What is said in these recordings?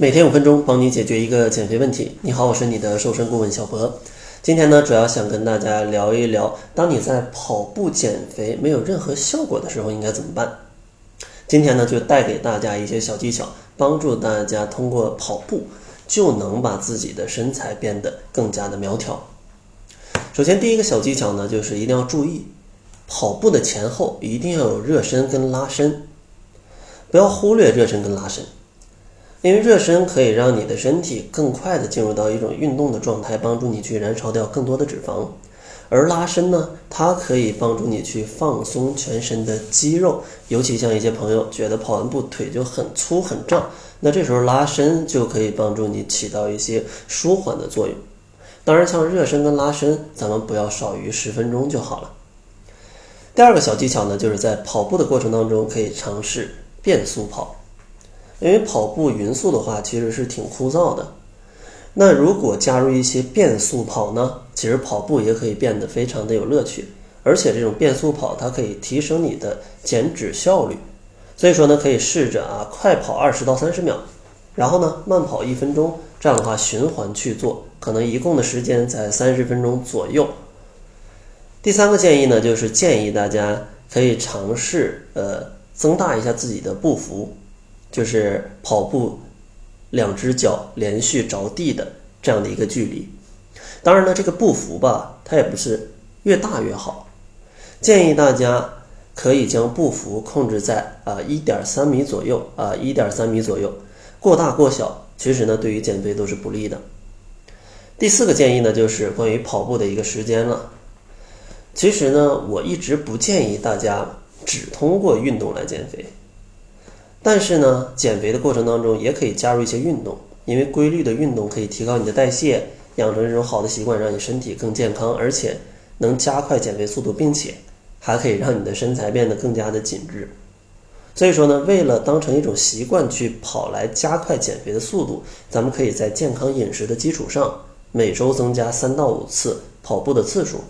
每天五分钟，帮你解决一个减肥问题。你好，我是你的瘦身顾问小博。今天呢，主要想跟大家聊一聊，当你在跑步减肥没有任何效果的时候，应该怎么办？今天呢，就带给大家一些小技巧，帮助大家通过跑步就能把自己的身材变得更加的苗条。首先，第一个小技巧呢，就是一定要注意，跑步的前后一定要有热身跟拉伸，不要忽略热身跟拉伸。因为热身可以让你的身体更快的进入到一种运动的状态，帮助你去燃烧掉更多的脂肪；而拉伸呢，它可以帮助你去放松全身的肌肉，尤其像一些朋友觉得跑完步腿就很粗很胀，那这时候拉伸就可以帮助你起到一些舒缓的作用。当然，像热身跟拉伸，咱们不要少于十分钟就好了。第二个小技巧呢，就是在跑步的过程当中可以尝试变速跑。因为跑步匀速的话，其实是挺枯燥的。那如果加入一些变速跑呢，其实跑步也可以变得非常的有乐趣。而且这种变速跑，它可以提升你的减脂效率。所以说呢，可以试着啊，快跑二十到三十秒，然后呢，慢跑一分钟，这样的话循环去做，可能一共的时间在三十分钟左右。第三个建议呢，就是建议大家可以尝试呃，增大一下自己的步幅。就是跑步，两只脚连续着地的这样的一个距离。当然呢，这个步幅吧，它也不是越大越好。建议大家可以将步幅控制在啊一点三米左右啊一点三米左右。过大过小，其实呢对于减肥都是不利的。第四个建议呢，就是关于跑步的一个时间了。其实呢，我一直不建议大家只通过运动来减肥。但是呢，减肥的过程当中也可以加入一些运动，因为规律的运动可以提高你的代谢，养成这种好的习惯，让你身体更健康，而且能加快减肥速度，并且还可以让你的身材变得更加的紧致。所以说呢，为了当成一种习惯去跑来加快减肥的速度，咱们可以在健康饮食的基础上，每周增加三到五次跑步的次数，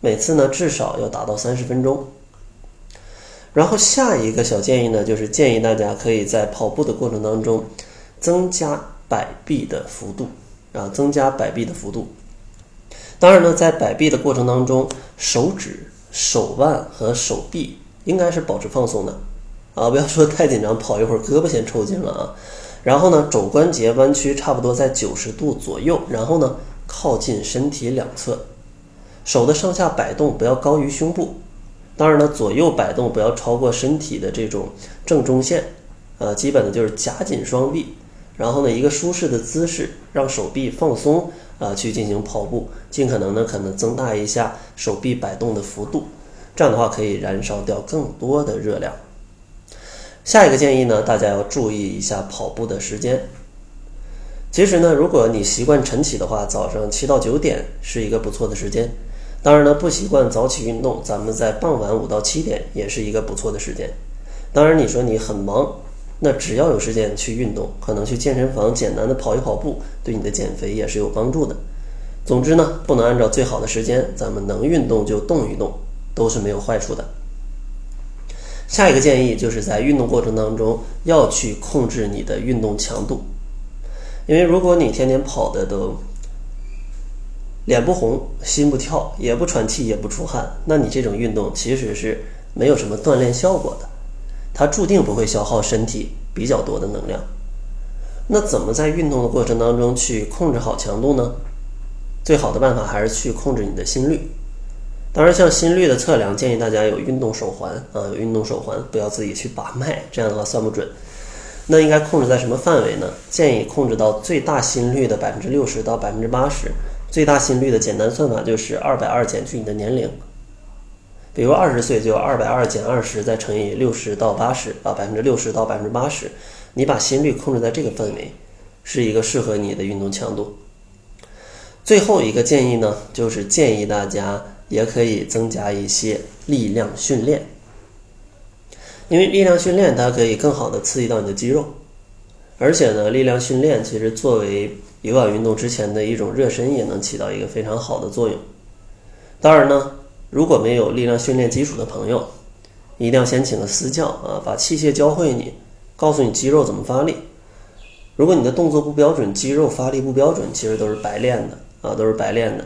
每次呢至少要达到三十分钟。然后下一个小建议呢，就是建议大家可以在跑步的过程当中增加摆臂的幅度啊，增加摆臂的幅度。当然呢，在摆臂的过程当中，手指、手腕和手臂应该是保持放松的啊，不要说太紧张，跑一会儿胳膊先抽筋了啊。然后呢，肘关节弯曲差不多在九十度左右，然后呢，靠近身体两侧，手的上下摆动不要高于胸部。当然呢，左右摆动不要超过身体的这种正中线，呃，基本的就是夹紧双臂，然后呢，一个舒适的姿势，让手臂放松，啊，去进行跑步，尽可能呢，可能增大一下手臂摆动的幅度，这样的话可以燃烧掉更多的热量。下一个建议呢，大家要注意一下跑步的时间。其实呢，如果你习惯晨起的话，早上七到九点是一个不错的时间。当然呢，不习惯早起运动，咱们在傍晚五到七点也是一个不错的时间。当然，你说你很忙，那只要有时间去运动，可能去健身房简单的跑一跑步，对你的减肥也是有帮助的。总之呢，不能按照最好的时间，咱们能运动就动一动，都是没有坏处的。下一个建议就是在运动过程当中要去控制你的运动强度，因为如果你天天跑的都。脸不红，心不跳，也不喘气，也不出汗，那你这种运动其实是没有什么锻炼效果的，它注定不会消耗身体比较多的能量。那怎么在运动的过程当中去控制好强度呢？最好的办法还是去控制你的心率。当然，像心率的测量，建议大家有运动手环啊，有运动手环，不要自己去把脉，这样的话算不准。那应该控制在什么范围呢？建议控制到最大心率的百分之六十到百分之八十。最大心率的简单算法就是二百二减去你的年龄，比如二十岁就二百二减二十再乘以六十到八十啊，百分之六十到百分之八十，你把心率控制在这个范围，是一个适合你的运动强度。最后一个建议呢，就是建议大家也可以增加一些力量训练，因为力量训练它可以更好的刺激到你的肌肉，而且呢，力量训练其实作为有氧运动之前的一种热身也能起到一个非常好的作用。当然呢，如果没有力量训练基础的朋友，一定要先请个私教啊，把器械教会你，告诉你肌肉怎么发力。如果你的动作不标准，肌肉发力不标准，其实都是白练的啊，都是白练的。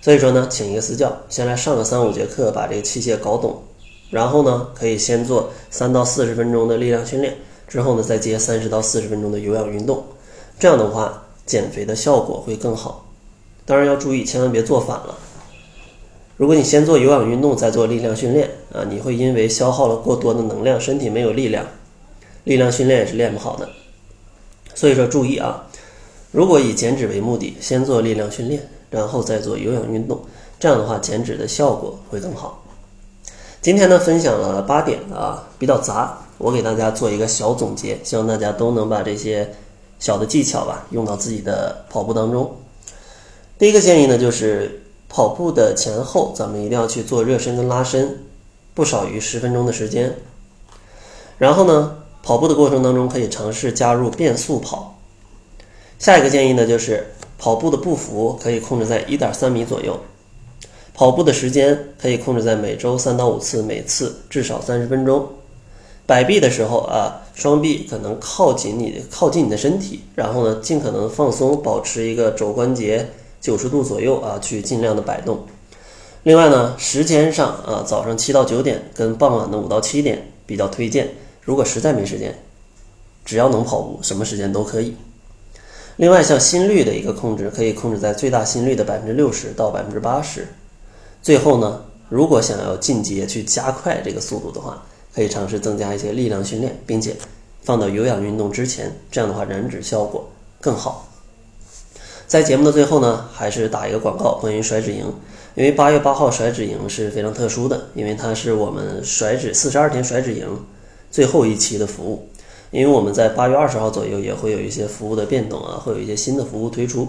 所以说呢，请一个私教，先来上个三五节课，把这个器械搞懂，然后呢，可以先做三到四十分钟的力量训练，之后呢，再接三十到四十分钟的有氧运动，这样的话，减肥的效果会更好。当然要注意，千万别做反了。如果你先做有氧运动，再做力量训练啊，你会因为消耗了过多的能量，身体没有力量，力量训练也是练不好的。所以说注意啊，如果以减脂为目的，先做力量训练。然后再做有氧运动，这样的话减脂的效果会更好。今天呢，分享了八点啊，比较杂，我给大家做一个小总结，希望大家都能把这些小的技巧吧用到自己的跑步当中。第一个建议呢，就是跑步的前后，咱们一定要去做热身跟拉伸，不少于十分钟的时间。然后呢，跑步的过程当中可以尝试加入变速跑。下一个建议呢，就是。跑步的步幅可以控制在一点三米左右，跑步的时间可以控制在每周三到五次，每次至少三十分钟。摆臂的时候啊，双臂可能靠近你，靠近你的身体，然后呢，尽可能放松，保持一个肘关节九十度左右啊，去尽量的摆动。另外呢，时间上啊，早上七到九点跟傍晚的五到七点比较推荐。如果实在没时间，只要能跑步，什么时间都可以。另外，像心率的一个控制，可以控制在最大心率的百分之六十到百分之八十。最后呢，如果想要进阶去加快这个速度的话，可以尝试增加一些力量训练，并且放到有氧运动之前，这样的话燃脂效果更好。在节目的最后呢，还是打一个广告，关于甩脂营，因为八月八号甩脂营是非常特殊的，因为它是我们甩脂四十二天甩脂营最后一期的服务。因为我们在八月二十号左右也会有一些服务的变动啊，会有一些新的服务推出，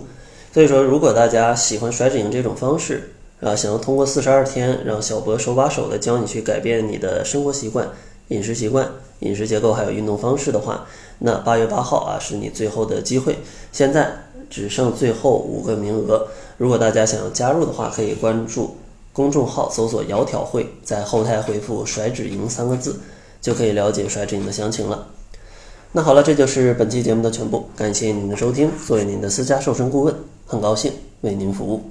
所以说如果大家喜欢甩脂营这种方式啊，想要通过四十二天让小博手把手的教你去改变你的生活习惯、饮食习惯、饮食结构还有运动方式的话，那八月八号啊是你最后的机会，现在只剩最后五个名额，如果大家想要加入的话，可以关注公众号搜索“窈窕会”，在后台回复“甩脂营”三个字，就可以了解甩脂营的详情了。那好了，这就是本期节目的全部。感谢您的收听，作为您的私家瘦身顾问，很高兴为您服务。